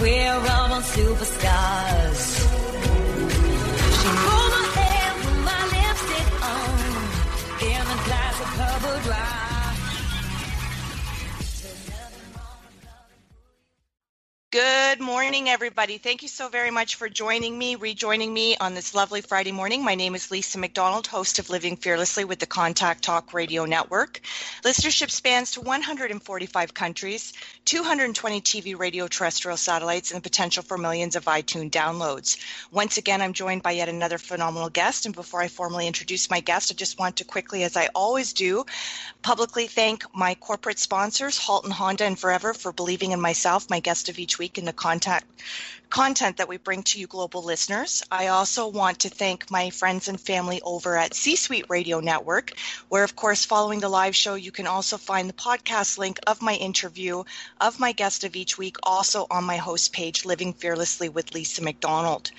we're all superstars. She Good morning, everybody. Thank you so very much for joining me, rejoining me on this lovely Friday morning. My name is Lisa McDonald, host of Living Fearlessly with the Contact Talk Radio Network. Listenership spans to 145 countries, 220 TV radio terrestrial satellites, and the potential for millions of iTunes downloads. Once again, I'm joined by yet another phenomenal guest. And before I formally introduce my guest, I just want to quickly, as I always do, publicly thank my corporate sponsors, Halton Honda and Forever, for believing in myself, my guest of each week week in the contact content that we bring to you global listeners. I also want to thank my friends and family over at C Suite Radio Network, where, of course, following the live show, you can also find the podcast link of my interview of my guest of each week, also on my host page, Living Fearlessly with Lisa McDonald.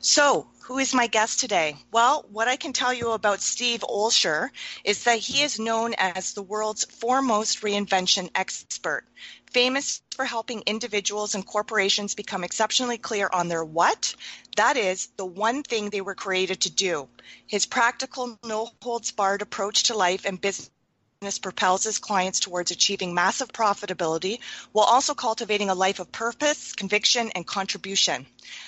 So, who is my guest today? Well, what I can tell you about Steve Olsher is that he is known as the world's foremost reinvention expert famous for helping individuals and corporations become exceptionally clear on their what. That is the one thing they were created to do. His practical, no holds barred approach to life and business propels his clients towards achieving massive profitability while also cultivating a life of purpose, conviction, and contribution.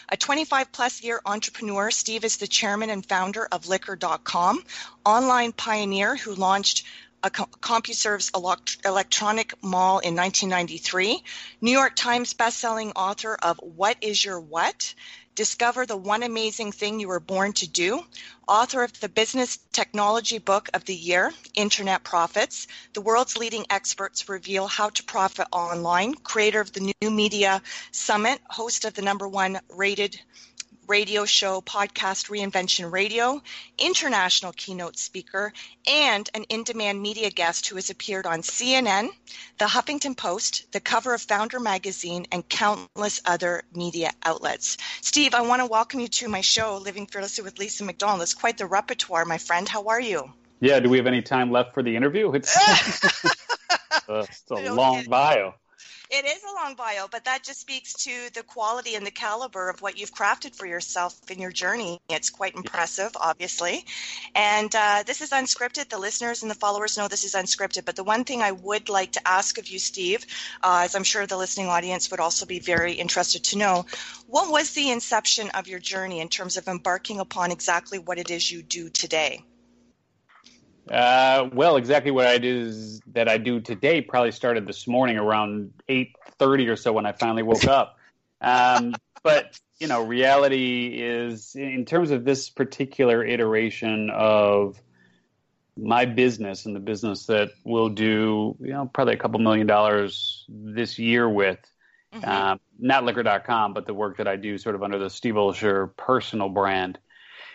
A 25 plus year entrepreneur, Steve is the chairman and founder of Liquor.com, online pioneer who launched CompuServe's electronic mall in 1993, New York Times bestselling author of What is Your What? Discover the one amazing thing you were born to do. Author of the Business Technology Book of the Year, Internet Profits. The world's leading experts reveal how to profit online. Creator of the New Media Summit, host of the number one rated radio show podcast Reinvention Radio, international keynote speaker, and an in demand media guest who has appeared on CNN, The Huffington Post, the cover of Foundr magazine, and countless other media outlets. Steve, I want to welcome you to my show, Living Fearlessly with Lisa McDonald. It's quite the repertoire, my friend. How are you? Yeah, do we have any time left for the interview? It's, uh, it's a long bio. It is a long bio, but that just speaks to the quality and the caliber of what you've crafted for yourself in your journey. It's quite impressive, obviously. And uh, this is unscripted. The listeners and the followers know this is unscripted. But the one thing I would like to ask of you, Steve, uh, as I'm sure the listening audience would also be very interested to know, what was the inception of your journey in terms of embarking upon exactly what it is you do today? Uh, well, exactly what I do is that I do today probably started this morning around eight thirty or so when I finally woke up. Um, but you know, reality is in terms of this particular iteration of my business and the business that we'll do, you know, probably a couple million dollars this year with. Mm-hmm. Um, not liquor.com, but the work that I do sort of under the Steve Olsher personal brand.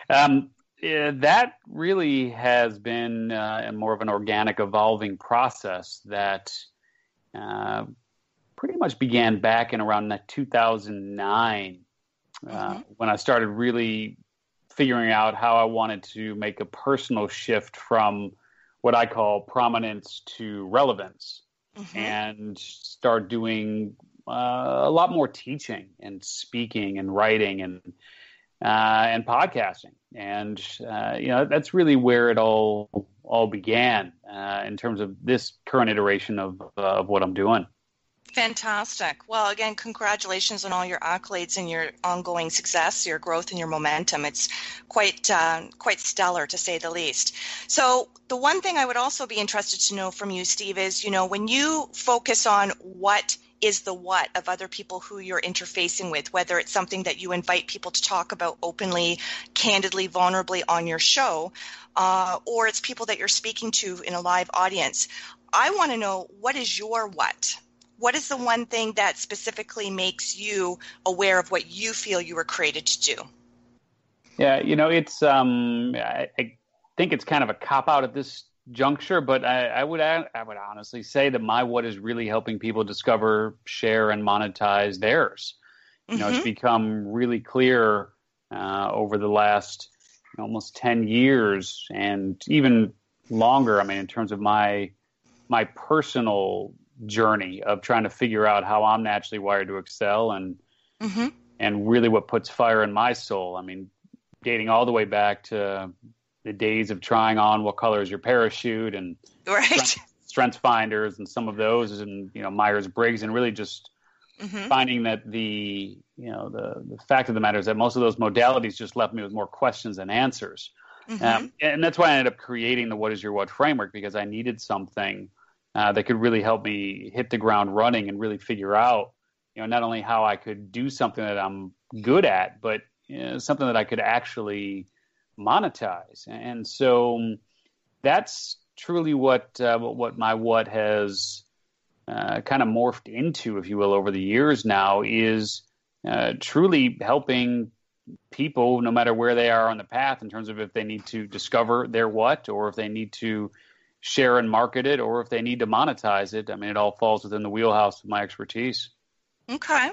Um, yeah, that really has been uh, more of an organic, evolving process that uh, pretty much began back in around 2009 uh, mm-hmm. when I started really figuring out how I wanted to make a personal shift from what I call prominence to relevance mm-hmm. and start doing uh, a lot more teaching and speaking and writing and uh, and podcasting. And uh, you know that's really where it all all began uh, in terms of this current iteration of of what I'm doing. Fantastic. Well, again, congratulations on all your accolades and your ongoing success, your growth, and your momentum. It's quite uh, quite stellar, to say the least. So, the one thing I would also be interested to know from you, Steve, is you know when you focus on what is the what of other people who you're interfacing with, whether it's something that you invite people to talk about openly, candidly, vulnerably on your show, uh, or it's people that you're speaking to in a live audience. I want to know what is your what? what is the one thing that specifically makes you aware of what you feel you were created to do? Yeah, you know, it's um, I, I think it's kind of a cop out at this juncture, but I, I, would I would honestly say that my what is really helping people discover, share, and monetize theirs. You know, mm-hmm. it's become really clear uh, over the last almost ten years, and even longer. I mean, in terms of my my personal journey of trying to figure out how I'm naturally wired to excel, and mm-hmm. and really what puts fire in my soul. I mean, dating all the way back to the days of trying on what color is your parachute and right. strength, strength finders and some of those and you know Myers Briggs and really just mm-hmm. finding that the you know the the fact of the matter is that most of those modalities just left me with more questions than answers. Mm-hmm. Um, and that's why I ended up creating the What Is Your What framework because I needed something uh, that could really help me hit the ground running and really figure out, you know, not only how I could do something that I'm good at, but you know, something that I could actually monetize. And so that's truly what uh, what my what has uh, kind of morphed into, if you will, over the years now is uh, truly helping people, no matter where they are on the path, in terms of if they need to discover their what, or if they need to share and market it, or if they need to monetize it. I mean, it all falls within the wheelhouse of my expertise. Okay.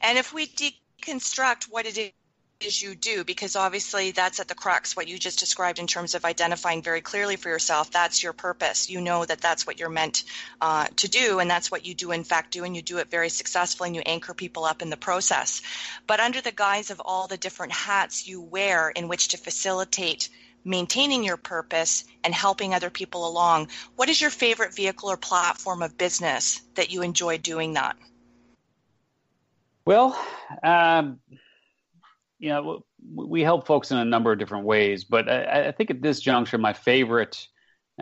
And if we deconstruct what it is you do because obviously that's at the crux what you just described in terms of identifying very clearly for yourself that's your purpose. You know that that's what you're meant uh, to do and that's what you do in fact do and you do it very successfully and you anchor people up in the process. But under the guise of all the different hats you wear in which to facilitate maintaining your purpose and helping other people along what is your favorite vehicle or platform of business that you enjoy doing that? Well um you know, we help folks in a number of different ways, but I, I think at this juncture, my favorite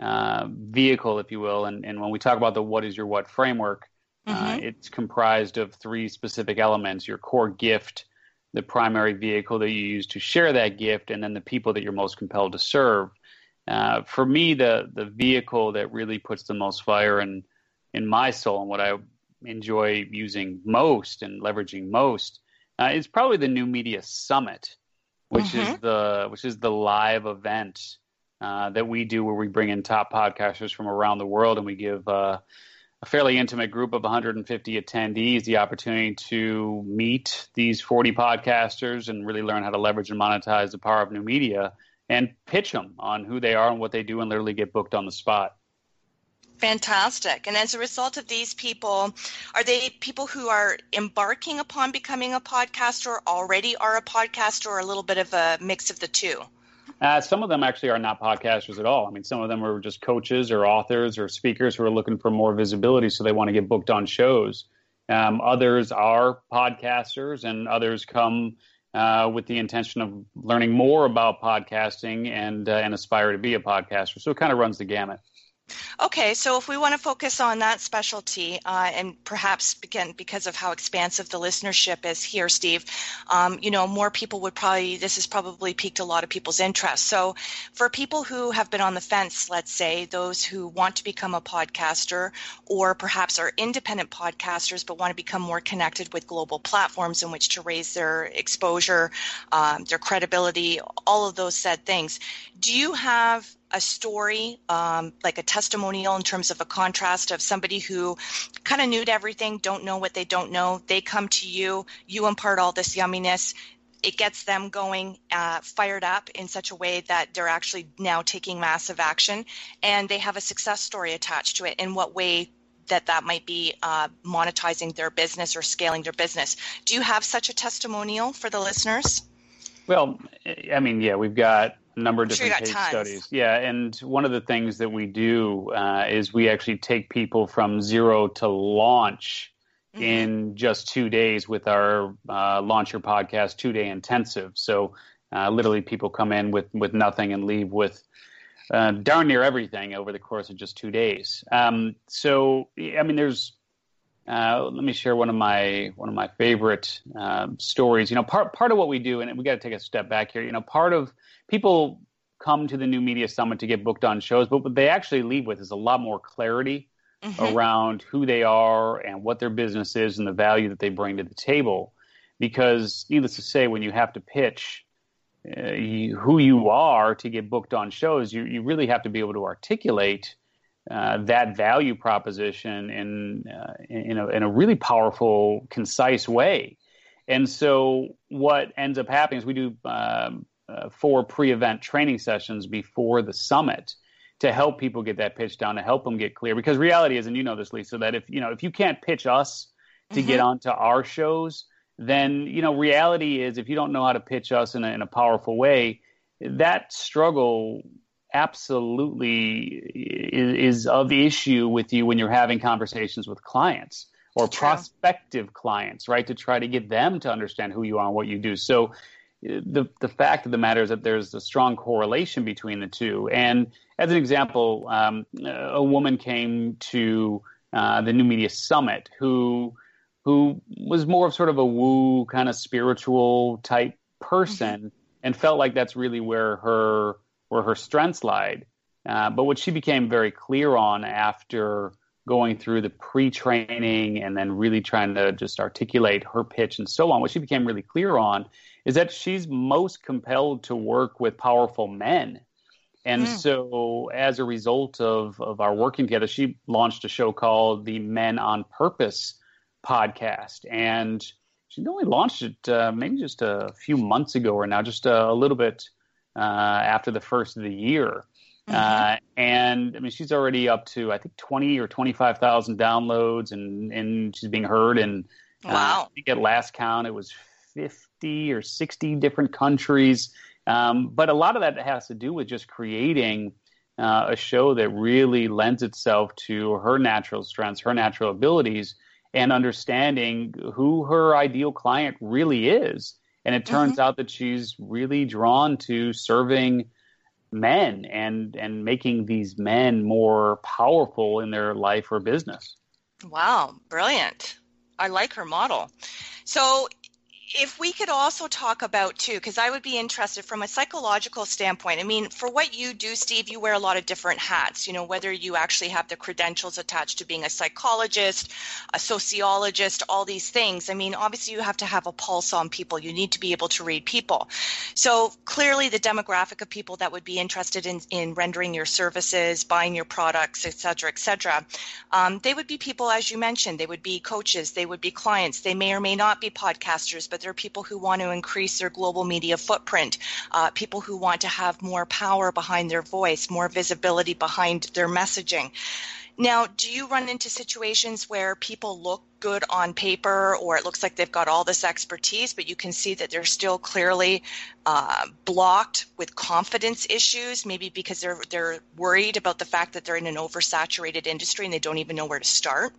uh, vehicle, if you will, and, and when we talk about the what is your what framework, uh, mm-hmm. uh, it's comprised of three specific elements your core gift, the primary vehicle that you use to share that gift, and then the people that you're most compelled to serve. Uh, for me, the, the vehicle that really puts the most fire in, in my soul and what I enjoy using most and leveraging most uh, is probably the New Media Summit, which mm-hmm. is the which is the live event uh, that we do where we bring in top podcasters from around the world and we give uh, a fairly intimate group of 150 attendees the opportunity to meet these 40 podcasters and really learn how to leverage and monetize the power of new media and pitch them on who they are and what they do and literally get booked on the spot. Fantastic. And as a result of these people, are they people who are embarking upon becoming a podcaster, already are a podcaster, or a little bit of a mix of the two? Uh, some of them actually are not podcasters at all. I mean, some of them are just coaches or authors or speakers who are looking for more visibility, so they want to get booked on shows. Um, others are podcasters, and others come uh, with the intention of learning more about podcasting and uh, and aspire to be a podcaster. So it kind of runs the gamut. Okay, so if we want to focus on that specialty, uh, and perhaps again because of how expansive the listenership is here, Steve, um, you know, more people would probably this has probably piqued a lot of people's interest. So, for people who have been on the fence, let's say those who want to become a podcaster, or perhaps are independent podcasters but want to become more connected with global platforms in which to raise their exposure, um, their credibility, all of those said things, do you have a story, um, like a testimonial in terms of a contrast of somebody who kind of knew everything, don't know what they don't know. They come to you, you impart all this yumminess. It gets them going, uh, fired up in such a way that they're actually now taking massive action, and they have a success story attached to it. In what way that that might be uh, monetizing their business or scaling their business? Do you have such a testimonial for the listeners? Well, I mean, yeah, we've got number of different sure case tons. studies. Yeah, and one of the things that we do uh, is we actually take people from zero to launch mm-hmm. in just two days with our uh, Launch Your Podcast two day intensive. So uh, literally, people come in with with nothing and leave with. Uh, darn near everything over the course of just two days. Um, so, I mean, there's uh, let me share one of my one of my favorite uh, stories. You know, part part of what we do, and we got to take a step back here. You know, part of people come to the new media summit to get booked on shows, but what they actually leave with is a lot more clarity mm-hmm. around who they are and what their business is and the value that they bring to the table. Because, needless to say, when you have to pitch uh, you, who you are to get booked on shows, you, you really have to be able to articulate uh, that value proposition in, uh, in, a, in a really powerful, concise way. And so, what ends up happening is we do um, uh, four pre event training sessions before the summit to help people get that pitch down, to help them get clear. Because reality is, and you know this, Lisa, that if you know if you can't pitch us to mm-hmm. get onto our shows, then you know reality is if you don't know how to pitch us in a, in a powerful way, that struggle absolutely is, is of issue with you when you're having conversations with clients or True. prospective clients, right? To try to get them to understand who you are and what you do. So the the fact of the matter is that there's a strong correlation between the two. And as an example, um, a woman came to uh, the New Media Summit who who was more of sort of a woo kind of spiritual type person mm-hmm. and felt like that's really where her where her strengths lied. Uh, but what she became very clear on after going through the pre-training and then really trying to just articulate her pitch and so on, what she became really clear on is that she's most compelled to work with powerful men. And mm. so, as a result of, of our working together, she launched a show called the Men on Purpose podcast. And she only launched it uh, maybe just a few months ago or now, just a, a little bit uh, after the first of the year. Mm-hmm. Uh, and I mean, she's already up to I think twenty or twenty five thousand downloads, and and she's being heard. And uh, wow, I think at last count it was 50 or 60 different countries. Um, but a lot of that has to do with just creating uh, a show that really lends itself to her natural strengths, her natural abilities, and understanding who her ideal client really is. And it turns mm-hmm. out that she's really drawn to serving men and and making these men more powerful in their life or business. Wow, brilliant. I like her model. So if we could also talk about too because i would be interested from a psychological standpoint. I mean for what you do steve you wear a lot of different hats you know whether you actually have the credentials attached to being a psychologist a sociologist all these things. I mean obviously you have to have a pulse on people. You need to be able to read people. So clearly the demographic of people that would be interested in, in rendering your services buying your products et cetera et cetera um, they would be people as you mentioned. They would be coaches. They would be clients. They may or may not be podcasters but there are people who want to increase their global media footprint, uh, people who want to have more power behind their voice, more visibility behind their messaging. Now, do you run into situations where people look good on paper or it looks like they've got all this expertise, but you can see that they're still clearly uh, blocked with confidence issues, maybe because they're, they're worried about the fact that they're in an oversaturated industry and they don't even know where to start?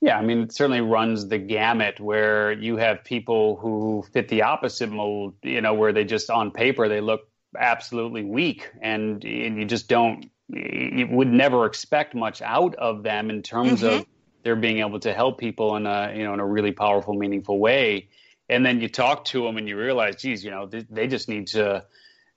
Yeah, I mean, it certainly runs the gamut where you have people who fit the opposite mold, you know, where they just on paper they look absolutely weak and, and you just don't, you would never expect much out of them in terms mm-hmm. of their being able to help people in a, you know, in a really powerful, meaningful way. And then you talk to them and you realize, geez, you know, they, they just need to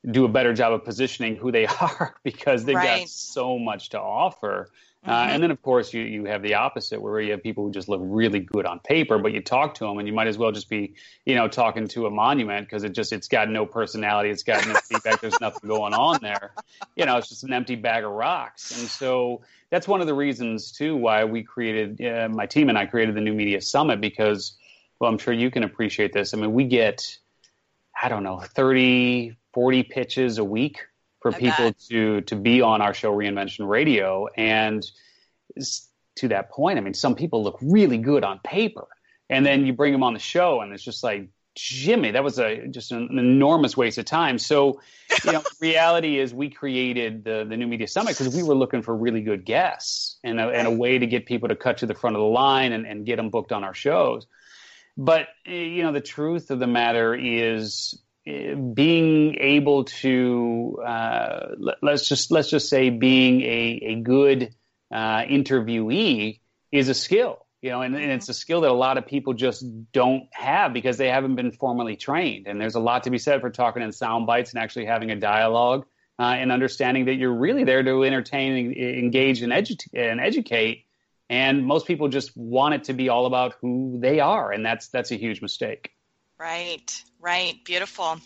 do a better job of positioning who they are because they've right. got so much to offer. Uh, mm-hmm. and then, of course, you, you have the opposite where you have people who just look really good on paper, but you talk to them and you might as well just be, you know, talking to a monument because it just, it's got no personality. It's got no feedback. There's nothing going on there. You know, it's just an empty bag of rocks. And so that's one of the reasons, too, why we created, uh, my team and I created the New Media Summit because, well, I'm sure you can appreciate this. I mean, we get, I don't know, 30, 40 pitches a week for I people bet. to to be on our show Reinvention Radio. And to that point, I mean, some people look really good on paper, and then you bring them on the show, and it's just like. Jimmy, that was a just an, enormous waste of time. So, you know, reality is we created the the New Media Summit because we were looking for really good guests and a, and a way to get people to cut to the front of the line and, and get them booked on our shows. But eh, you know, the truth of the matter is being able to uh, let's just let's just say being a, a good uh, interviewee is a skill you know and, and, it's a skill that a lot of people just don't have because they haven't been formally trained and there's a lot to be said for talking in sound bites and actually having a dialogue uh, and understanding that you're really there to entertain, engage, and, edu- and educate. And most people just want it to be all about who they are, and that's that's a huge mistake. Right, right. Beautiful.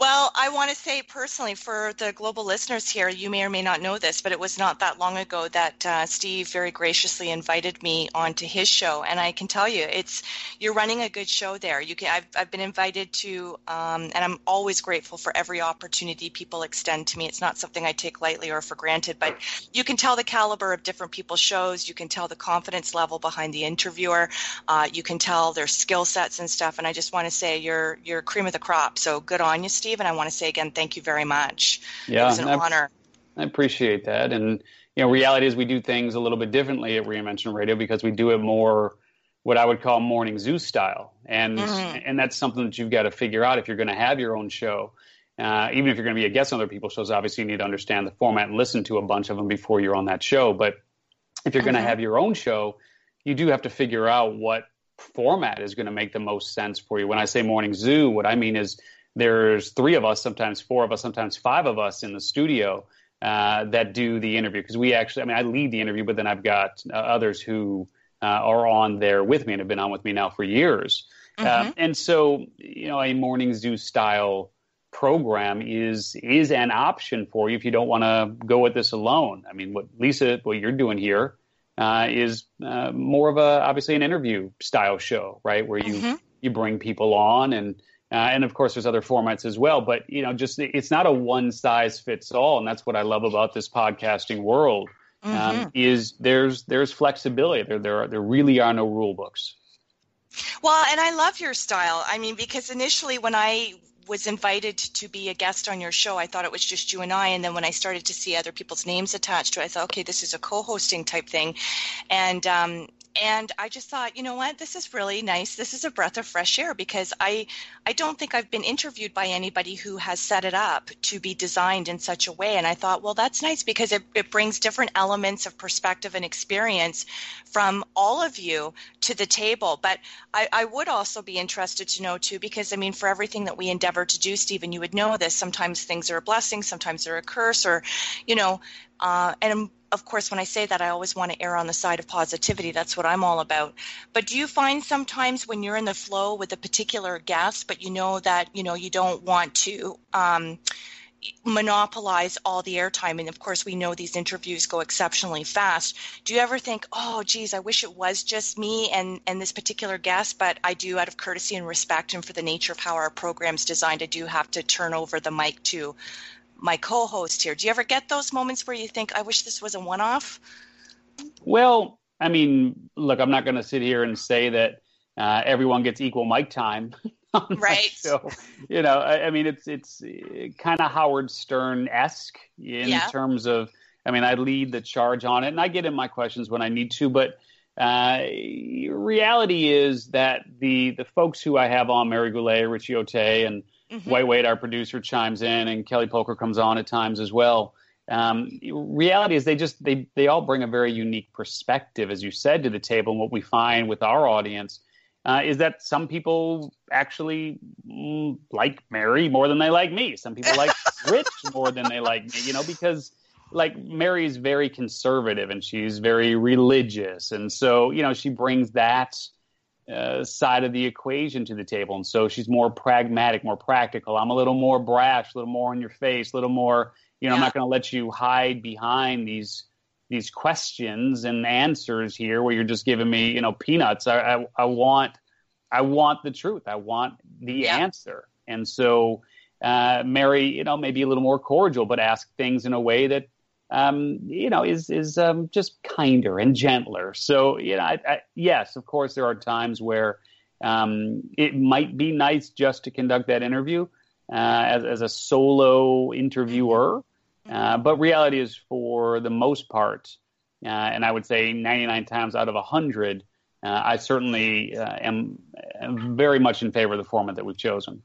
Well, I want to say personally for the global listeners here, you may or may not know this, but it was not that long ago that uh, Steve very graciously invited me onto his show, and I can tell you, it's you're running a good show there. You can, I've, I've been invited to, um, and I'm always grateful for every opportunity people extend to me. It's not something I take lightly or for granted, but you can tell the caliber of different people's shows. You can tell the confidence level behind the interviewer. Uh, you can tell their skill sets and stuff. And I just want to say you're you're cream of the crop. So good on you, Steve. And I want to say again, thank you very much. Yeah, it was an I, honor. I appreciate that. And you know, reality is we do things a little bit differently at Reinvention Radio because we do it more what I would call morning zoo style, and Mhm. and that's something that you've got to figure out if you're going to have your own show. Uh, even if you're going to be a guest on other people's shows, obviously you need to understand the format and listen to a bunch of them before you're on that show. But if you're going to Mhm. have your own show, you do have to figure out what format is going to make the most sense for you. When I say morning zoo, what I mean is there's three of us, sometimes four of us, sometimes five of us in the studio uh, that do the interview because we actually, I mean, I lead the interview, but then I've got uh, others who uh, are on there with me and have been on with me now for years. Um, and so, you know, a morning zoo style program is is an option for you if you don't want to go with this alone. I mean, what Lisa, what you're doing here uh, is uh, more of a obviously an interview style show, right? Where you Mhm. you bring people on and uh, and of course there's other formats as well. But you know, just it's not a one size fits all, and that's what I love about this podcasting world. Mhm. Um, is there's there's flexibility. There there are, there really are no rule books. Well, and I love your style. I mean, because initially when I was invited to be a guest on your show, I thought it was just you and I. And then when I started to see other people's names attached to it, I thought, okay, this is a co-hosting type thing. And um, and I just thought, you know what, this is really nice. This is a breath of fresh air because I I don't think I've been interviewed by anybody who has set it up to be designed in such a way. And I thought, well, that's nice because it, it brings different elements of perspective and experience from all of you to the table. But I, I would also be interested to know too, because I mean, for everything that we endeavor to do, Stephen, you would know this. Sometimes things are a blessing, sometimes they're a curse, or, you know, uh, and of course, when I say that, I always want to err on the side of positivity. That's what I'm all about. But do you find sometimes when you're in the flow with a particular guest, but you know that you know you don't want to um, monopolize all the airtime, and of course we know these interviews go exceptionally fast. Do you ever think, oh, geez, I wish it was just me and and this particular guest, but I do, out of courtesy and respect, and for the nature of how our program's designed, I do have to turn over the mic to my co-host here. Do you ever get those moments where you think, I wish this was a one-off? Well, I mean, look, I'm not going to sit here and say that uh, everyone gets equal mic time. Right. show. you know, I, I mean, it's it's kind of Howard Stern esque in Yeah. terms of. I mean, I lead the charge on it, and I get in my questions when I need to. But uh, reality is that the the folks who I have on, Mary Goulet, Richie Ote, and Mhm. White Wade, our producer, chimes in, and Kelly Poker comes on at times as well. Um, reality is they just they they all bring a very unique perspective, as you said, to the table. And what we find with our audience uh, is that some people actually mm, like Mary more than they like me. Some people like Rich more than they like me. You know, because like Mary is very conservative and she's very religious, and so you know she brings that uh, side of the equation to the table. And so she's more pragmatic, more practical. I'm a little more brash, a little more in your face, a little more, you know, I'm not going to let you hide behind these these questions and answers here where you're just giving me, you know, peanuts. I I, I want I want the truth. I want the Yeah. answer. And so uh, Mary, you know, maybe a little more cordial, but ask things in a way that um, you know, is is um, just kinder and gentler. So you know, I, I, yes, of course, there are times where um, it might be nice just to conduct that interview uh, as as a solo interviewer, uh, but reality is, for the most part, uh, and I would say 99 times out of 100, uh, I certainly uh, am, am very much in favor of the format that we've chosen.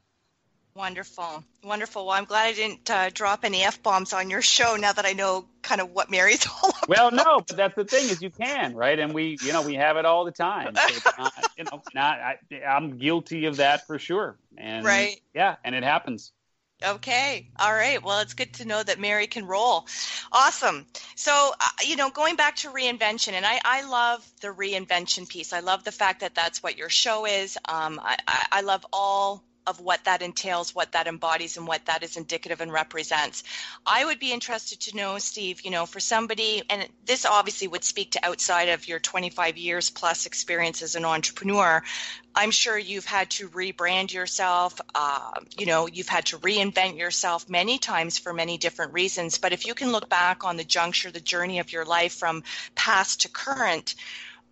Wonderful, wonderful. Well, I'm glad I didn't uh, drop any f bombs on your show. Now that I know kind of what Mary's all about. Well, no, but that's the thing is you can, right? And we, you know, we have it all the time. So not, you know, not I, I'm guilty of that for sure. And Right. yeah, and it happens. Okay. All right. Well, it's good to know that Mary can roll. Awesome. So, uh, you know, going back to reinvention, and I, I love the reinvention piece. I love the fact that that's what your show is. Um, I, I, I love all of what that entails, what that embodies, and what that is indicative and represents. I would be interested to know, Steve, you know, for somebody, and this obviously would speak to outside of your 25 years plus experience as an entrepreneur. I'm sure you've had to rebrand yourself. Uh, you know, you've had to reinvent yourself many times for many different reasons. But if you can look back on the juncture, the journey of your life from past to current,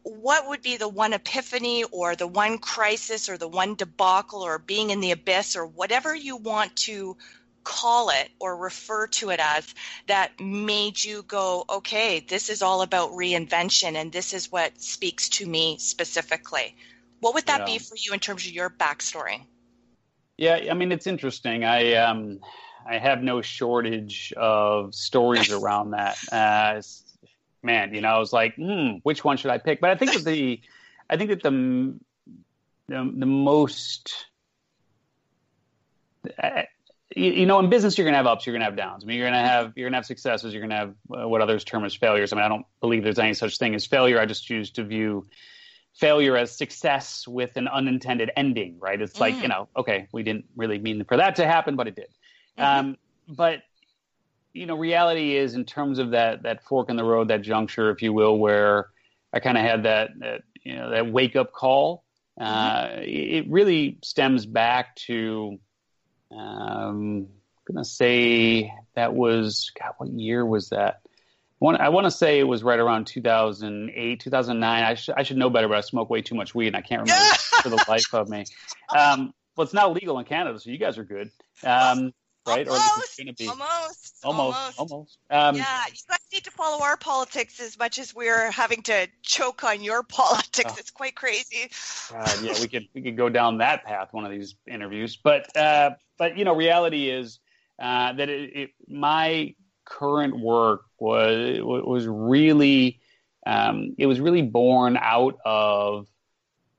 what would be the one epiphany or the one crisis or the one debacle or being in the abyss or whatever you want to call it or refer to it as that made you go, okay, this is all about reinvention and this is what speaks to me specifically? What would that yeah. be for you in terms of your backstory? Yeah, I mean, it's interesting. I, um, I have no shortage of stories around that. Uh, man, you know, I was like, hmm, which one should I pick? But I think that the, I think that the, the, the most, you, know, in business, you're going to have ups, you're going to have downs. I mean, you're going to have, you're going to have successes, you're going to have uh, what others term as failures. I mean, I don't believe there's any such thing as failure. I just choose to view failure as success with an unintended ending, right? It's like, mm. you know, okay, we didn't really mean for that to happen, but it did. Mm-hmm. Um, but you know, reality is in terms of that that fork in the road, that juncture, if you will, where I kind of had that, that you know that wake up call. Uh, mm-hmm. It really stems back to, um, I'm gonna say that was God. What year was that? I want, I want to say it was right around 2008, 2009. I, sh- I should know better, but I smoke way too much weed and I can't remember for the life of me. Um, well, it's not legal in Canada, so you guys are good. Um, right? Almost, or it's going to be almost, almost, almost. Um, yeah, you guys need to follow our politics as much as we're having to choke on your politics. Oh. It's quite crazy. God, yeah, we could we could go down that path one of these interviews, but uh, but you know, reality is uh, that it, it, my current work was was really um, it was really born out of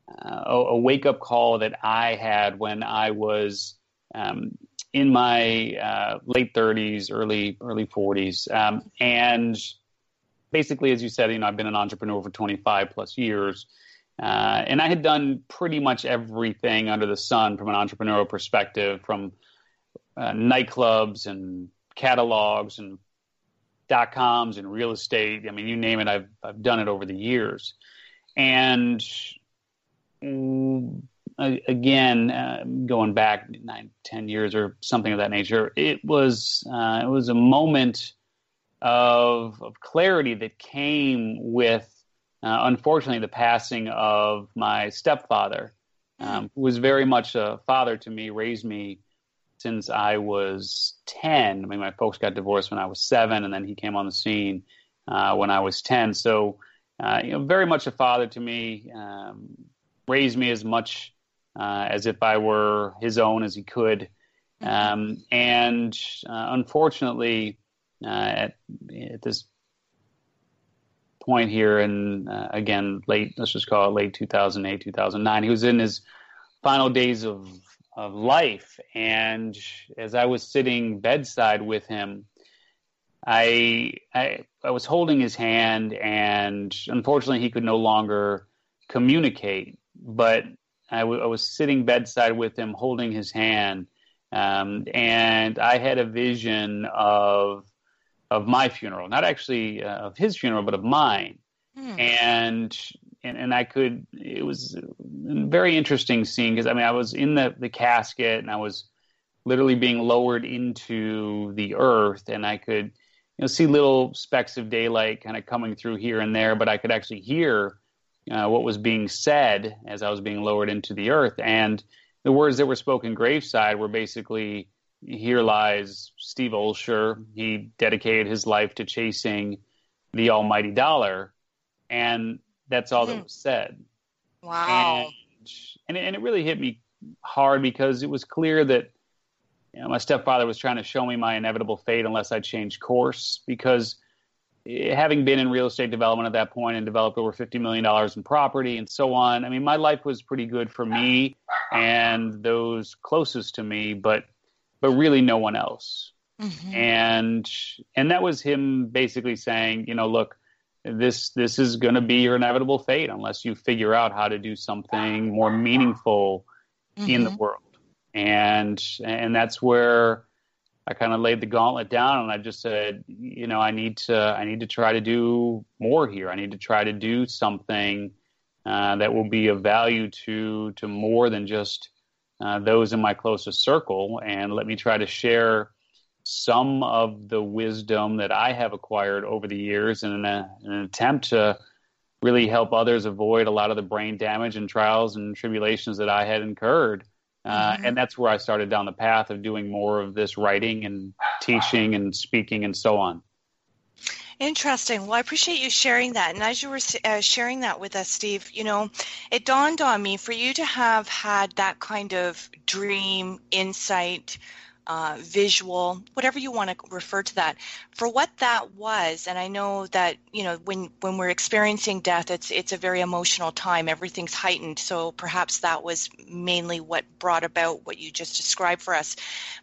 uh, a, a wake up call that I had when I was um, in my uh, late 30s, early early 40s, um, and basically, as you said, you know, I've been an entrepreneur for 25 plus years, uh, and I had done pretty much everything under the sun from an entrepreneurial perspective, from uh, nightclubs and catalogs and dot coms and real estate. I mean, you name it, I've I've done it over the years, and mm, again, uh, going back nine, ten years or something of that nature, it was uh, it was a moment of of clarity that came with, uh, unfortunately, the passing of my stepfather, um, who was very much a father to me, raised me since I was ten. I mean, my folks got divorced when I was seven, and then he came on the scene uh, when I was ten. So, uh, you know, very much a father to me. Um, raised me as much uh, as if I were his own as he could. Um, and uh, unfortunately, uh, at, at, this point here, and uh, again, late, let's just call it late 2008, 2009, he was in his final days of, of life. And as I was sitting bedside with him, I, I, I was holding his hand, and unfortunately, he could no longer communicate. But I, w- I was sitting bedside with him, holding his hand, um, and I had a vision of of my funeral, not actually uh, of his funeral, but of mine. Mm. And, and and I could. It was a very interesting scene because I mean I was in the the casket and I was literally being lowered into the earth, and I could you know see little specks of daylight kind of coming through here and there, but I could actually hear uh, what was being said as I was being lowered into the earth. And the words that were spoken graveside were basically, "Here lies Steve Olsher. He dedicated his life to chasing the almighty dollar," and that's all mm. that hmm. was said. Wow. And, and it, and it really hit me hard because it was clear that you know, my stepfather was trying to show me my inevitable fate unless I changed course because having been in real estate development at that point and developed over $50 million in property and so on, I mean, my life was pretty good for me and those closest to me. But but really no one else. Mhm. And and that was him basically saying, you know, look, this this is going to be your inevitable fate unless you figure out how to do something more meaningful in the Mhm. world. And and that's where I kind of laid the gauntlet down and I just said, you know, I need to I need to try to do more here. I need to try to do something uh, that will be of value to to more than just uh, those in my closest circle, and let me try to share some of the wisdom that I have acquired over the years in an, in an attempt to really help others avoid a lot of the brain damage and trials and tribulations that I had incurred. Uh, Mhm. And that's where I started down the path of doing more of this writing and teaching and speaking and so on. Interesting. Well, I appreciate you sharing that. And as you were uh, sharing that with us, Steve, you know, it dawned on me for you to have had that kind of dream, insight, uh, visual, whatever you want to refer to that, for what that was. And I know that you know when when we're experiencing death, it's it's a very emotional time. Everything's heightened. So perhaps that was mainly what brought about what you just described for us.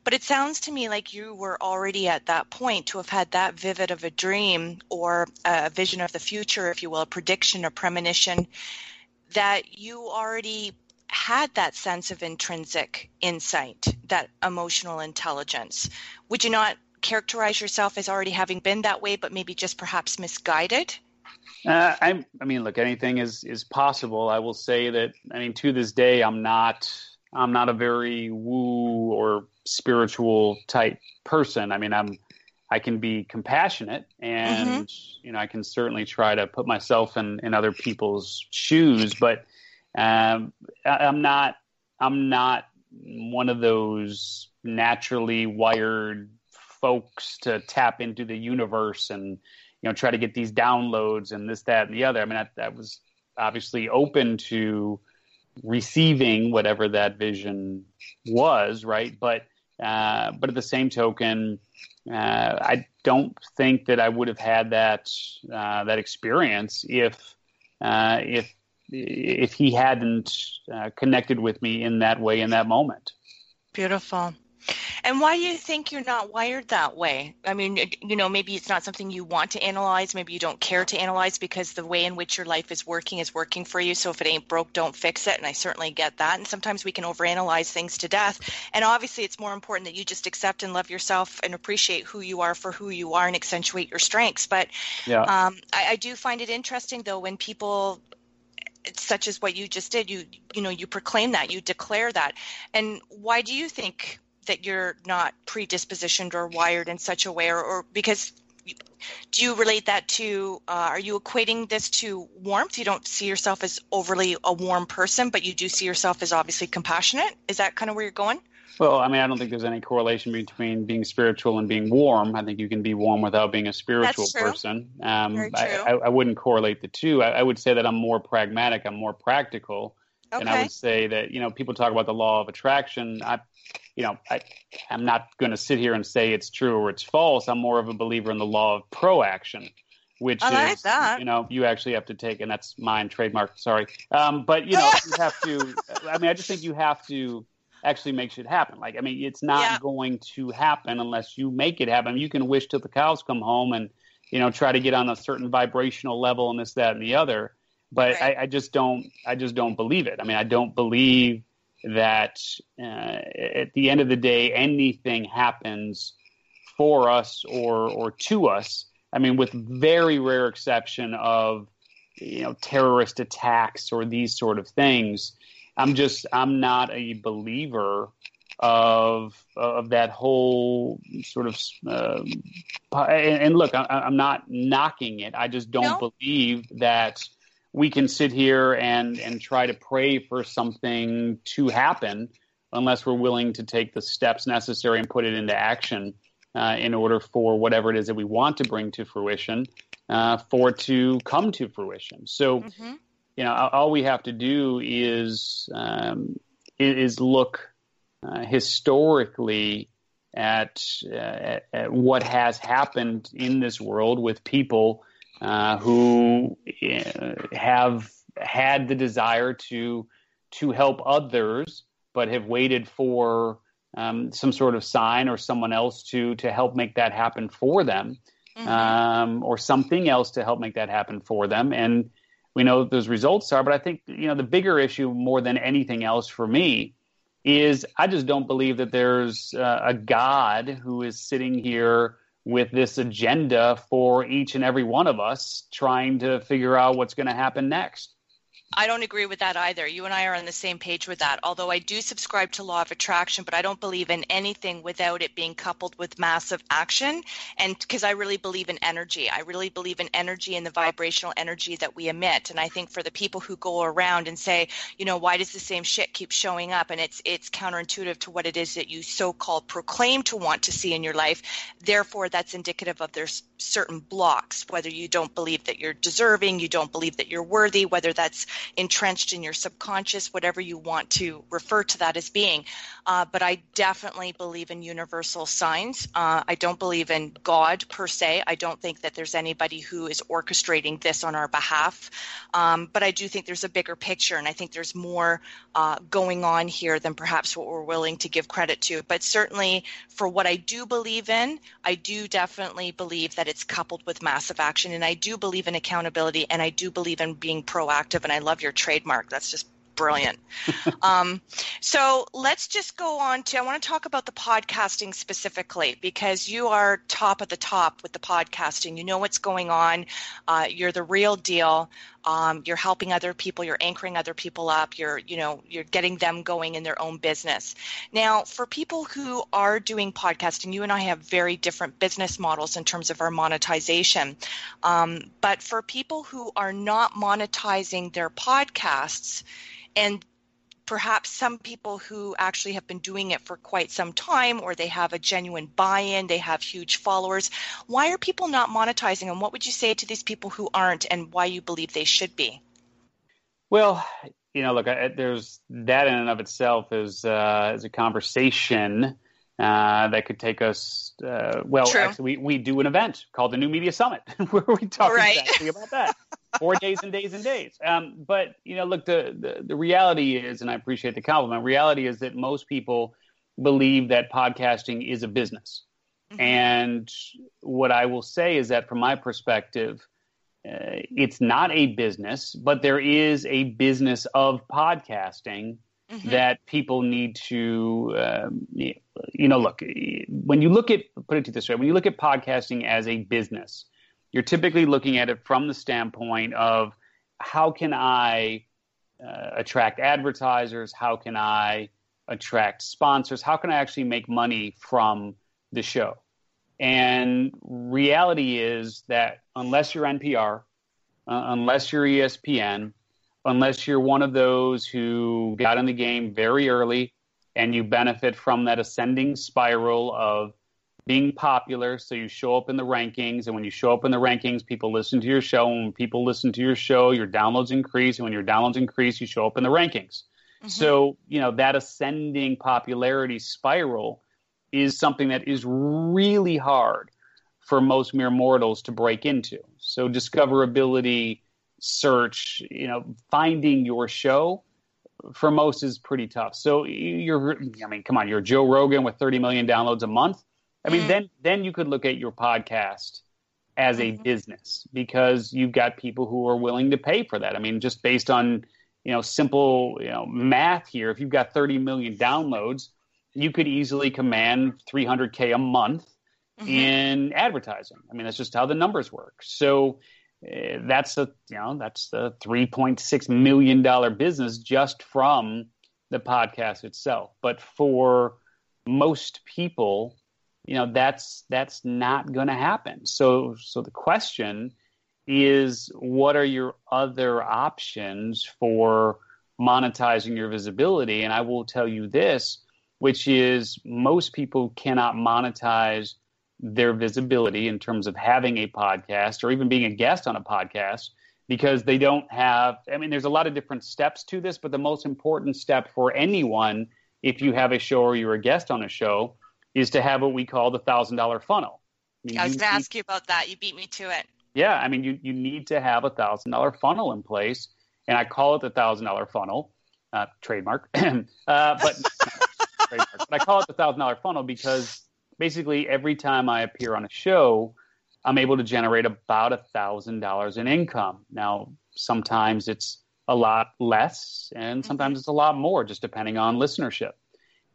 But it sounds to me like you were already at that point to have had that vivid of a dream or a vision of the future, if you will, a prediction or premonition, that you already had that sense of intrinsic insight, that emotional intelligence. Would you not characterize yourself as already having been that way, but maybe just perhaps misguided? Uh, I, I mean, look, anything is is possible. I will say that. I mean, to this day, I'm not I'm not a very woo or spiritual type person. I mean, I'm I can be compassionate, and you know, I can certainly try to put myself in in other people's shoes, but um, I, I'm not I'm not one of those naturally wired folks to tap into the universe and you know try to get these downloads and this that and the other. I mean that, that was obviously open to receiving whatever that vision was right? But uh, but at the same token uh, i don't think that i would have had that uh, that experience if uh, if if he hadn't uh, connected with me in that way in that moment Beautiful. And why do you think you're not wired that way? I mean, you know, maybe it's not something you want to analyze. Maybe you don't care to analyze because the way in which your life is working is working for you. So if it ain't broke, don't fix it. And I certainly get that. And sometimes we can overanalyze things to death. And obviously, it's more important that you just accept and love yourself and appreciate who you are for who you are and accentuate your strengths. But yeah um, I, I do find it interesting, though, when people such as what you just did you you know you proclaim that you declare that. And why do you think that you're not predispositioned or wired in such a way or, or because do you relate that to uh, are you equating this to warmth? You don't see yourself as overly a warm person but you do see yourself as obviously compassionate. Is that kind of where you're going Well, I mean, I don't think there's any correlation between being spiritual and being warm. I think you can be warm without being a spiritual That's true. person. Um, Very I, true. I, I wouldn't correlate the two. I, I would say that I'm more pragmatic. I'm more practical, and I would say that you know people talk about the law of attraction. I, you know, I, I'm not going to sit here and say it's true or it's false. I'm more of a believer in the law of proaction. Which I like is, that. you know, you actually have to take, and that's mine trademark. Sorry, um, but you know, you have to. I mean, I just think you have to actually makes it happen. Like, I mean, it's not Yeah. going to happen unless you make it happen. You can wish till the cows come home and, you know, try to get on a certain vibrational level and this, that, and the other. But Right. I, I just don't, I just don't believe it. I mean, I don't believe that uh, at the end of the day, anything happens for us or, or to us. I mean, with very rare exception of, you know, terrorist attacks or these sort of things. I'm just I'm not a believer of of that whole sort of um, and, and look I, I'm not knocking it. I just don't No. believe that we can sit here and and try to pray for something to happen unless we're willing to take the steps necessary and put it into action uh, in order for whatever it is that we want to bring to fruition uh, for it to come to fruition. So hmm you know, all we have to do is um, is look uh, historically at, uh, at at what has happened in this world with people uh, who uh, have had the desire to to help others, but have waited for um, some sort of sign or someone else to to help make that happen for them, Mm-hmm. um, or something else to help make that happen for them. And we know what those results are. But I think you know the bigger issue, more than anything else for me, is I just don't believe that there's uh, a God who is sitting here with this agenda for each and every one of us, trying to figure out what's going to happen next. I don't agree with that either. You and I are on the same page with that. Although I do subscribe to law of attraction, but I don't believe in anything without it being coupled with massive action. And because I really believe in energy, I really believe in energy and the vibrational energy that we emit. And I think for the people who go around and say, you know, why does the same shit keep showing up? And it's it's counterintuitive to what it is that you so-called proclaim to want to see in your life. Therefore, that's indicative of there's certain blocks. Whether you don't believe that you're deserving, you don't believe that you're worthy, whether that's entrenched in your subconscious, whatever you want to refer to that as being. Uh, but I definitely believe in universal signs. Uh, I don't believe in God per se. I don't think that there's anybody who is orchestrating this on our behalf. Um, but I do think there's a bigger picture, and I think there's more uh, going on here than perhaps what we're willing to give credit to. But certainly, for what I do believe in, I do definitely believe that it's coupled with massive action, and I do believe in accountability, and I do believe in being proactive. And I love your trademark. That's just brilliant. um, so let's just go on to. I want to talk about the podcasting specifically because you are top of the top with the podcasting. You know what's going on. Uh, you're the real deal. Um, you're helping other people. You're anchoring other people up. You're, you know, you're getting them going in their own business. Now, for people who are doing podcasting, you and I have very different business models in terms of our monetization. Um, but for people who are not monetizing their podcasts, and perhaps some people who actually have been doing it for quite some time or they have a genuine buy-in they have huge followers why are people not monetizing and what would you say to these people who aren't and why you believe they should be well you know look I, there's that in and of itself is uh, is a conversation uh, that could take us uh, well True. actually we, we do an event called the new media summit where we talk Right. exactly about that four days and days and days. Um, but you know look the, the the reality is and i appreciate the compliment reality is that most people believe that podcasting is a business. And what i will say is that from my perspective uh, it's not a business but there is a business of podcasting Mhm. that people need to, um, you know, look, when you look at, put it this way, when you look at podcasting as a business, you're typically looking at it from the standpoint of how can I uh, attract advertisers? How can I attract sponsors? How can I actually make money from the show? And reality is that unless you're NPR, uh, unless you're ESPN, unless you're one of those who got in the game very early and you benefit from that ascending spiral of being popular. So you show up in the rankings, and when you show up in the rankings, people listen to your show. And when people listen to your show, your downloads increase. And when your downloads increase, you show up in the rankings. Mm-hmm. So, you know, that ascending popularity spiral is something that is really hard for most mere mortals to break into. So, discoverability, search, you know, finding your show for most is pretty tough. So you're, I mean, come on, you're Joe Rogan with 30 million downloads a month. I mean, Mhm. then then you could look at your podcast as a Mhm. business because you've got people who are willing to pay for that. I mean, just based on you know simple you know math here, if you've got 30 million downloads, you could easily command 300k a month Mhm. in advertising. I mean, that's just how the numbers work. So uh, that's a you know that's the 3.6 million dollar business just from the podcast itself. But for most people, you know that's that's not going to happen. So so the question is what are your other options for monetizing your visibility and I will tell you this which is most people cannot monetize their visibility in terms of having a podcast or even being a guest on a podcast because they don't have I mean there's a lot of different steps to this but the most important step for anyone if you have a show or you're a guest on a show is to have what we call the thousand dollar funnel. I mean, I was going to ask you about that. You beat me to it. yeah, I mean, you, you need to have a thousand dollar funnel in place, and I call it the thousand dollar funnel, uh, trademark. uh, but but I call it the thousand dollar funnel because basically every time I appear on a show, I'm able to generate about a thousand dollars in income. Now, sometimes it's a lot less, and Mm-hmm. sometimes it's a lot more, just depending on listenership.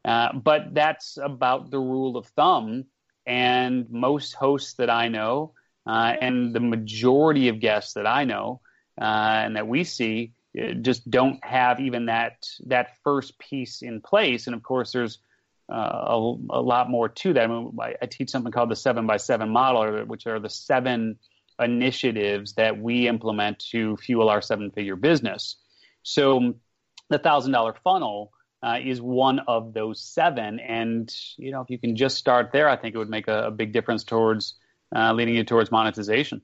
Uh, but that's about the rule of thumb. And most hosts that I know, uh, and the majority of guests that I know uh, and that we see, uh, just don't have even that that first piece in place. And of course, there's uh, a, a lot more to that. I, mean, I, I teach something called the seven by seven model, which are the seven initiatives that we implement to fuel our seven figure business. So the thousand dollar funnel uh, is one of those seven. And, you know, if you can just start there, I think it would make a, a big difference towards uh, leading you towards monetization.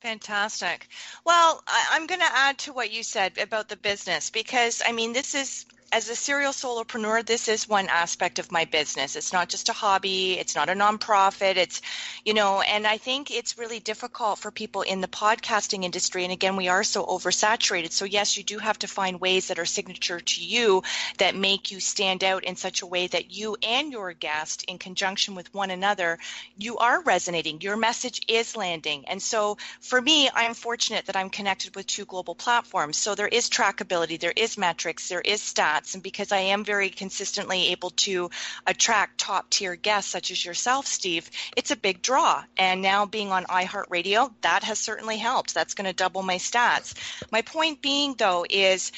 Fantastic. Well, I, I'm going to add to what you said about the business because, I mean, this is, as a serial solopreneur, this is one aspect of my business. It's not just a hobby, it's not a nonprofit. It's, you know, and I think it's really difficult for people in the podcasting industry. And again, we are so oversaturated. So, yes, you do have to find ways that are signature to you that make you stand out in such a way that you and your guest, in conjunction with one another, you are resonating. Your message is landing. And so, for me, I'm fortunate that I'm connected with two global platforms. So, there is trackability, there is metrics, there is stats. And because I am very consistently able to attract top tier guests such as yourself, Steve, it's a big draw. And now being on iHeartRadio, that has certainly helped. That's going to double my stats. My point being, though, is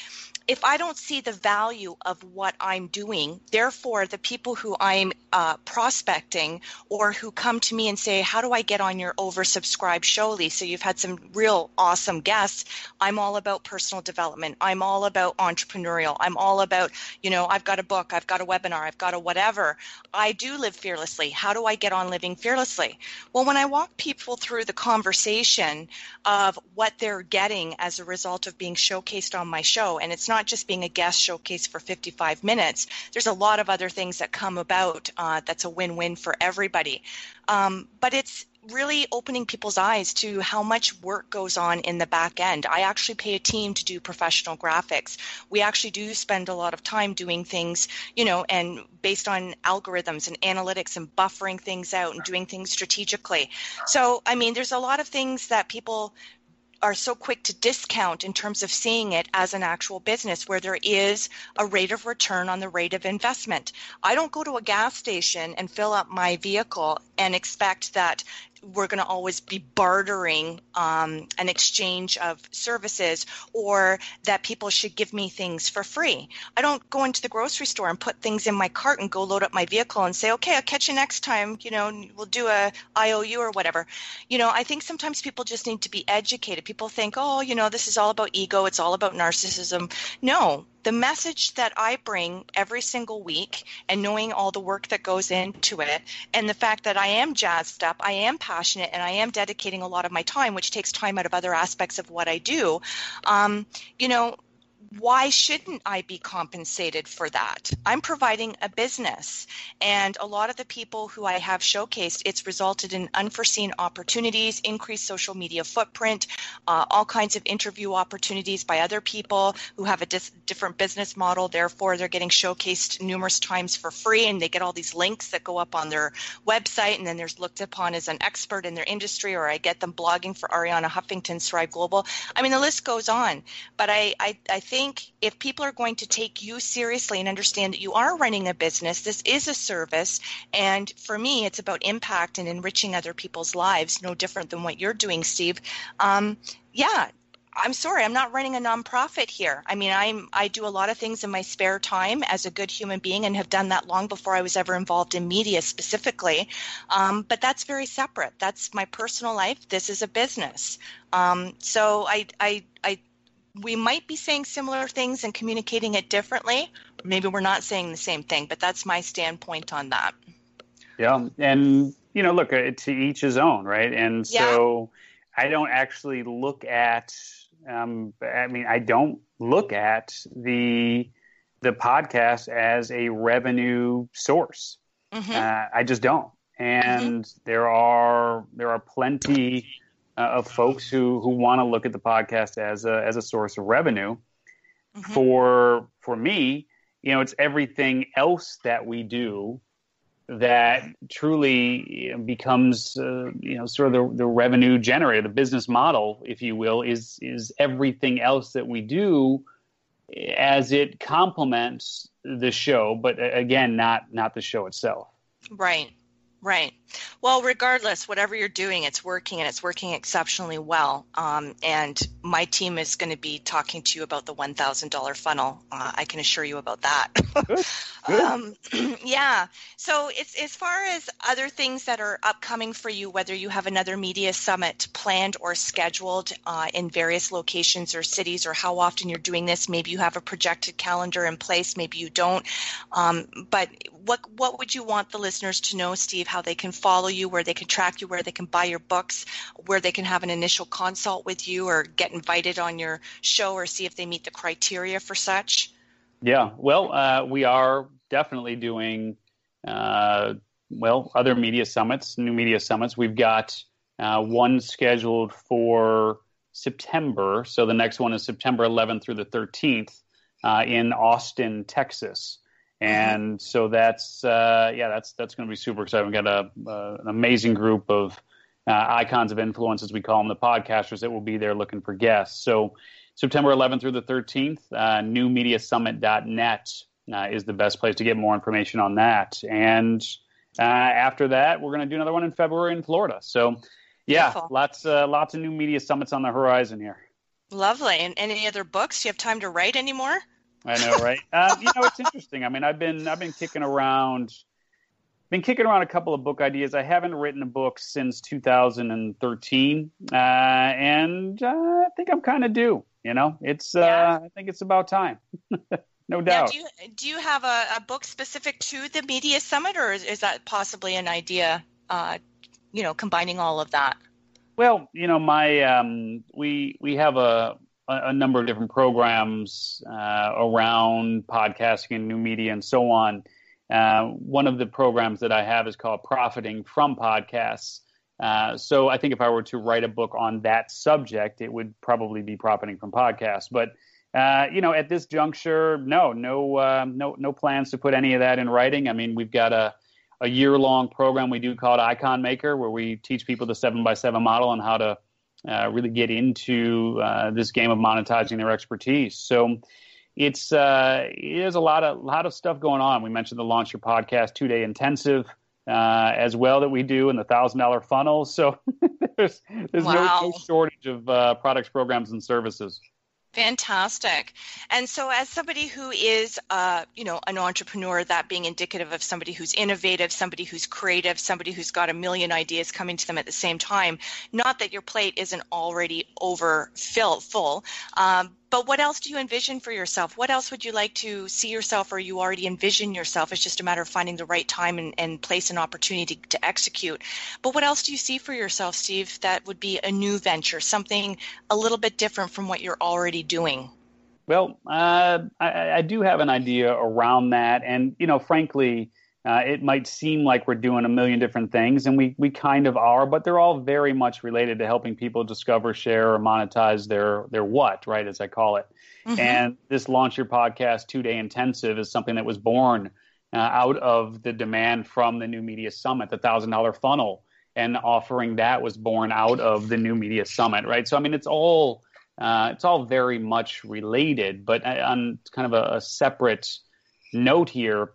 if I don't see the value of what I'm doing, therefore, the people who I'm uh, prospecting or who come to me and say, How do I get on your oversubscribed show, Lisa? So you've had some real awesome guests. I'm all about personal development. I'm all about entrepreneurial. I'm all about, you know, I've got a book, I've got a webinar, I've got a whatever. I do live fearlessly. How do I get on living fearlessly? Well, when I walk people through the conversation of what they're getting as a result of being showcased on my show, and it's not just being a guest showcase for 55 minutes, there's a lot of other things that come about uh, that's a win win for everybody. Um, but it's really opening people's eyes to how much work goes on in the back end. I actually pay a team to do professional graphics. We actually do spend a lot of time doing things, you know, and based on algorithms and analytics and buffering things out and doing things strategically. So, I mean, there's a lot of things that people are so quick to discount in terms of seeing it as an actual business where there is a rate of return on the rate of investment. I don't go to a gas station and fill up my vehicle and expect that we're going to always be bartering um, an exchange of services or that people should give me things for free. I don't go into the grocery store and put things in my cart and go load up my vehicle and say, okay, I'll catch you next time. You know, we'll do a IOU or whatever. You know, I think sometimes people just need to be educated. People think, oh, you know, this is all about ego. It's all about narcissism. No, the message that I bring every single week and knowing all the work that goes into it and the fact that I am jazzed up, I am passionate, and I am dedicating a lot of my time, which takes time out of other aspects of what I do, um, you know, why shouldn't I be compensated for that? I'm providing a business. And a lot of the people who I have showcased, it's resulted in unforeseen opportunities, increased social media footprint, uh, all kinds of interview opportunities by other people who have a dis- different business model. Therefore, they're getting showcased numerous times for free and they get all these links that go up on their website. And then there's looked upon as an expert in their industry, or I get them blogging for Arianna Huffington's Thrive Global. I mean, the list goes on. But I, I, I think if people are going to take you seriously and understand that you are running a business, this is a service. And for me, it's about impact and enriching other people's lives, no different than what you're doing, Steve. Um, yeah. I'm sorry, I'm not running a nonprofit here. I mean, I'm I do a lot of things in my spare time as a good human being, and have done that long before I was ever involved in media specifically. Um, but that's very separate. That's my personal life. This is a business. Um, so I I I we might be saying similar things and communicating it differently. Maybe we're not saying the same thing, but that's my standpoint on that. Yeah, and you know, look, to each his own, right? And so yeah. I don't actually look at. Um, I mean, I don't look at the the podcast as a revenue source. Mm-hmm. Uh, I just don't. And mm-hmm. there are there are plenty of folks who who want to look at the podcast as a as a source of revenue. Mm-hmm. For for me, you know, it's everything else that we do that truly becomes, uh, you know, sort of the, the revenue generator, the business model, if you will, is is everything else that we do as it complements the show, but uh, again, not not the show itself. Right. Right. Well, regardless, whatever you're doing, it's working and it's working exceptionally well. Um, and my team is going to be talking to you about the $1,000 funnel. Uh, I can assure you about that. Good. Good. um, yeah. So, it's, as far as other things that are upcoming for you, whether you have another media summit planned or scheduled uh, in various locations or cities, or how often you're doing this, maybe you have a projected calendar in place, maybe you don't. Um, but what what would you want the listeners to know, Steve? How they can follow you, where they can track you, where they can buy your books, where they can have an initial consult with you, or get invited on your show, or see if they meet the criteria for such. Yeah, well, uh, we are definitely doing uh, well other media summits, new media summits. We've got uh, one scheduled for September, so the next one is September 11th through the 13th uh, in Austin, Texas. Mm-hmm. and so that's uh, yeah that's that's going to be super exciting. We've got a, uh, an amazing group of uh, icons of influence, as we call them, the podcasters that will be there looking for guests. So September 11th through the 13th, uh, newmediasummit.net uh, is the best place to get more information on that. And uh, after that, we're going to do another one in February in Florida. So yeah, Beautiful. lots uh, lots of new media summits on the horizon here. Lovely. And any other books? Do you have time to write anymore? I know, right? uh, you know, it's interesting. I mean, I've been I've been kicking around, been kicking around a couple of book ideas. I haven't written a book since 2013, uh, and uh, I think I'm kind of due. You know, it's uh, yeah. I think it's about time. no doubt. Now, do you do you have a, a, book specific to the media summit, or is, is that possibly an idea? Uh, you know, combining all of that. Well, you know, my um, we we have a a, number of different programs uh, around podcasting and new media and so on. Uh, one of the programs that I have is called Profiting from Podcasts. Uh, so I think if I were to write a book on that subject, it would probably be profiting from podcasts. But uh, you know, at this juncture, no, no, uh, no, no plans to put any of that in writing. I mean, we've got a a year long program we do called Icon Maker, where we teach people the seven by seven model and how to uh, really get into uh, this game of monetizing their expertise. So it's uh, there's a lot of lot of stuff going on. We mentioned the Launch Your Podcast two day intensive uh, as well that we do, and the thousand dollar funnel. So there's there's wow. no, no, shortage of uh, products, programs, and services. Fantastic. And so, as somebody who is, uh, you know, an entrepreneur, that being indicative of somebody who's innovative, somebody who's creative, somebody who's got a million ideas coming to them at the same time, not that your plate isn't already over full, um, but what else do you envision for yourself? What else would you like to see yourself or you already envision yourself? It's just a matter of finding the right time and, and place and opportunity to, to execute. But what else do you see for yourself, Steve, that would be a new venture, something a little bit different from what you're already doing? Well, uh, I, I do have an idea around that. And, you know, frankly, uh, it might seem like we're doing a million different things, and we, we kind of are, but they're all very much related to helping people discover, share, or monetize their their what, right, as I call it. Mm-hmm. And this Launch Your Podcast two day intensive is something that was born uh, out of the demand from the New Media Summit, the thousand dollar funnel, and offering that was born out of the New Media Summit, right? So I mean, it's all uh, it's all very much related, but uh, on kind of a, a separate note here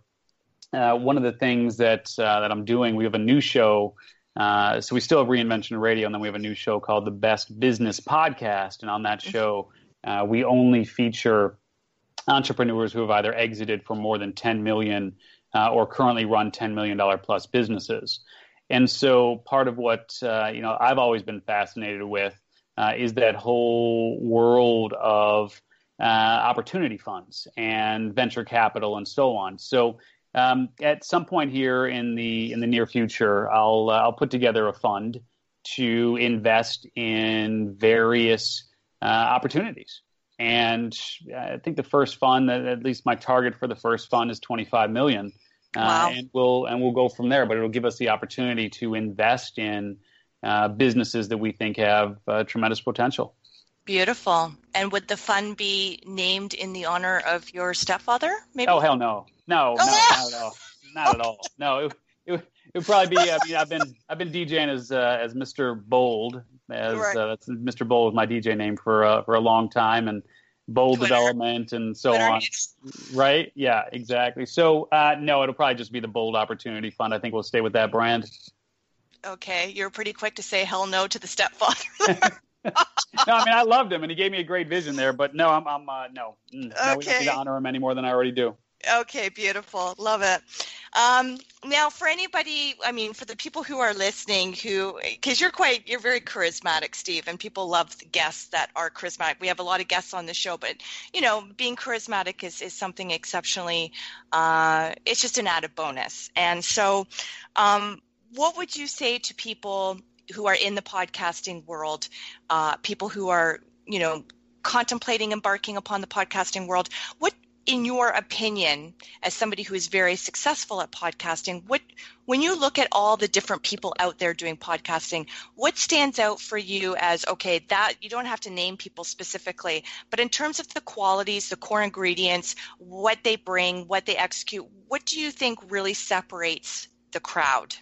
uh, one of the things that uh, that I'm doing, we have a new show. Uh, so we still have Reinvention Radio, and then we have a new show called the Best Business Podcast. And on that show, uh, we only feature entrepreneurs who have either exited for more than 10 million uh, or currently run 10 million dollar plus businesses. And so part of what uh, you know I've always been fascinated with is that whole world of opportunity funds and venture capital and so on. So um, at some point here in the in the near future, I'll uh, I'll put together a fund to invest in various uh, opportunities. And I think the first fund, at least my target for the first fund, is 25 million. Uh, wow. and we'll and we'll go from there. But it'll give us the opportunity to invest in uh, businesses that we think have uh, tremendous potential. Beautiful. And would the fund be named in the honor of your stepfather? Maybe. Oh hell no, no, no, Oh, not at all, not at all. No, it, it, it would probably be. I mean, I've been I've been DJing as uh, as Mr. Bold, as Right. uh, that's Mr. Bold is my DJ name for uh, for a long time, and Bold Twitter. Development and so Twitter on. Right? Yeah, exactly. So uh, no, it'll probably just be the Bold Opportunity Fund. I think we'll stay with that brand. Okay, you're pretty quick to say hell no to the stepfather. No, I mean I loved him and he gave me a great vision there, but no, I'm I'm uh, no, Mm, no, we don't Okay. need to honor him any more than I already do. Okay, beautiful. Love it. Um, now, for anybody, I mean, for the people who are listening, who, because you're quite, you're very charismatic, Steve, and people love guests that are charismatic. We have a lot of guests on the show, but, you know, being charismatic is, is something exceptionally, uh, it's just an added bonus. And so, um, what would you say to people who are in the podcasting world, uh, people who are, you know, contemplating embarking upon the podcasting world? What in your opinion, as somebody who is very successful at podcasting, what when you look at all the different people out there doing podcasting, what stands out for you as okay, that you don't have to name people specifically, but in terms of the qualities, the core ingredients, what they bring, what they execute, what do you think really separates the crowd?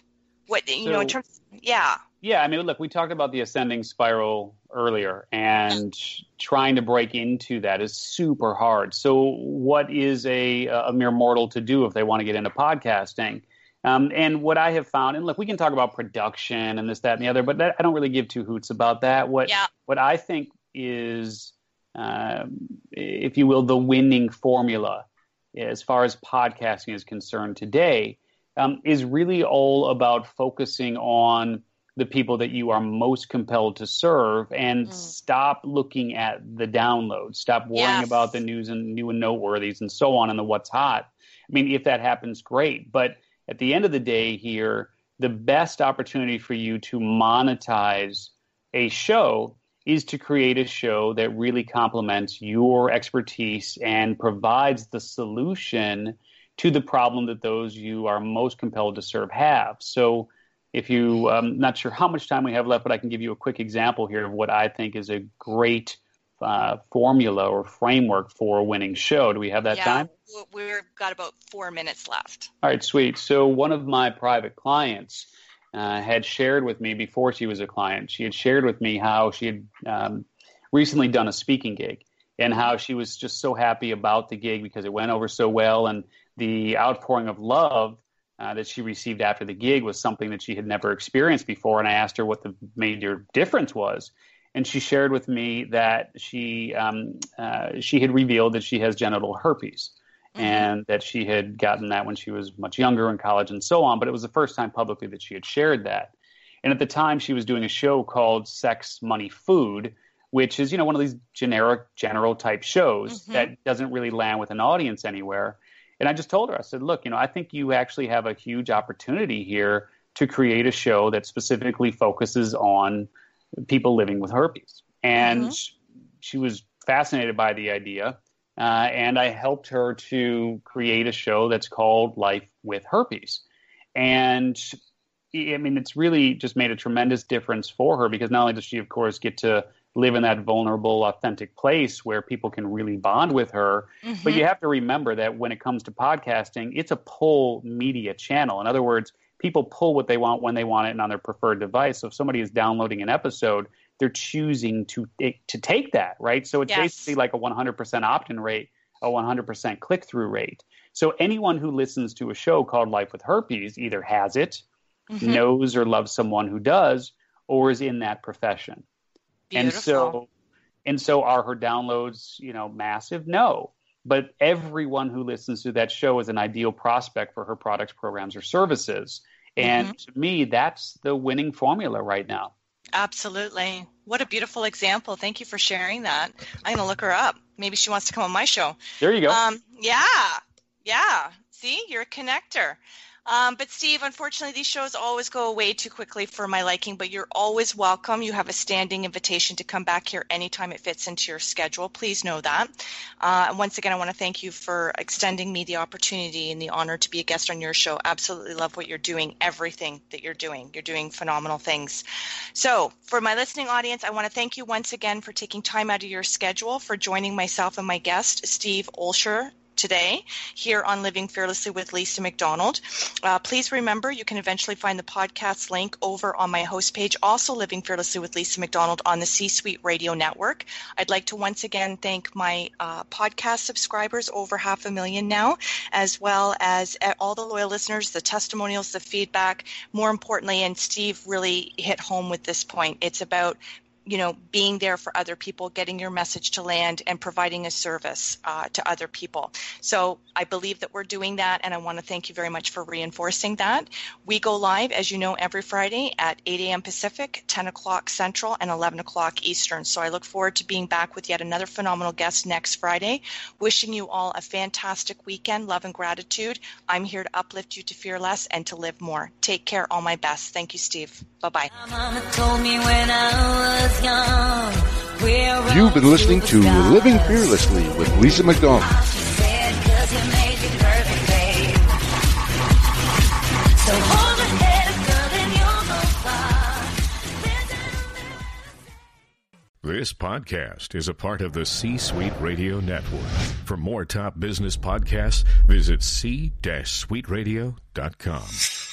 What you know in So- terms yeah. Yeah, I mean, look, we talked about the ascending spiral earlier, and trying to break into that is super hard. So, what is a, a mere mortal to do if they want to get into podcasting? Um, and what I have found, and look, we can talk about production and this, that, and the other, but that, I don't really give two hoots about that. What Yeah. what I think is, um, if you will, the winning formula as far as podcasting is concerned today um, is really all about focusing on the people that you are most compelled to serve and Mm. stop looking at the downloads stop worrying Yes. about the news and new and noteworthies and so on and the what's hot i mean if that happens great but at the end of the day here the best opportunity for you to monetize a show is to create a show that really complements your expertise and provides the solution to the problem that those you are most compelled to serve have. So, if you, I'm not sure how much time we have left, but I can give you a quick example here of what I think is a great uh, formula or framework for a winning show. Do we have that yeah. time? We've got about four minutes left. All right, sweet. So one of my private clients uh, had shared with me before she was a client. She had shared with me how she had um, recently done a speaking gig and how she was just so happy about the gig because it went over so well and the outpouring of love uh, that she received after the gig was something that she had never experienced before. And I asked her what the major difference was. And she shared with me that she um, uh, she had revealed that she has genital herpes and that she had gotten that when she was much younger in college and so on. But it was the first time publicly that she had shared that. And at the time, she was doing a show called Sex, Money, Food, which is you know one of these generic, general type shows Mhm. that doesn't really land with an audience anywhere. And I just told her, I said, look, you know, I think you actually have a huge opportunity here to create a show that specifically focuses on people living with herpes. And she was fascinated by the idea. Uh, and I helped her to create a show that's called Life with Herpes. And I mean, it's really just made a tremendous difference for her because not only does she, of course, get to live in that vulnerable, authentic place where people can really bond with her, but you have to remember that when it comes to podcasting, it's a pull media channel. In other words, people pull what they want when they want it and on their preferred device. So if somebody is downloading an episode, they're choosing to to take that, right? So it's Yes. basically like a 100% opt-in rate, a 100% click-through rate. So anyone who listens to a show called Life with Herpes either has it, Mhm. knows or loves someone who does, or is in that profession. And so, and so are her downloads, you know, massive? No. But everyone who listens to that show is an ideal prospect for her products, programs, or services. And Mm-hmm. to me, that's the winning formula right now. Absolutely. What a beautiful example. Thank you for sharing that. I'm going to look her up. Maybe she wants to come on my show. There you go. Um, yeah. Yeah. See, you're a connector. Um, but Steve, unfortunately, these shows always go away too quickly for my liking. But you're always welcome. You have a standing invitation to come back here anytime it fits into your schedule. Please know that. Uh, and once again, I want to thank you for extending me the opportunity and the honor to be a guest on your show. Absolutely love what you're doing. Everything that you're doing, you're doing phenomenal things. So, for my listening audience, I want to thank you once again for taking time out of your schedule for joining myself and my guest, Steve Olsher, today here on Living Fearlessly with Lisa McDonald. Uh, please remember you can eventually find the podcast link over on my host page, also Living Fearlessly with Lisa McDonald on the C Suite Radio Network. I'd like to once again thank my uh, podcast subscribers, over half a million now, as well as uh, all the loyal listeners, the testimonials, the feedback. More importantly, and Steve really hit home with this point, it's about you know, being there for other people, getting your message to land, and providing a service uh, to other people. So I believe that we're doing that, and I want to thank you very much for reinforcing that. We go live, as you know, every Friday at 8 a.m. Pacific, 10 o'clock Central, and 11 o'clock Eastern. So I look forward to being back with yet another phenomenal guest next Friday. Wishing you all a fantastic weekend, love and gratitude. I'm here to uplift you to fear less and to live more. Take care, all my best. Thank you, Steve. Bye bye. You've been listening to Living Fearlessly with Lisa McDonald. This podcast is a part of the C Suite Radio Network. For more top business podcasts, visit c-suiteradio.com.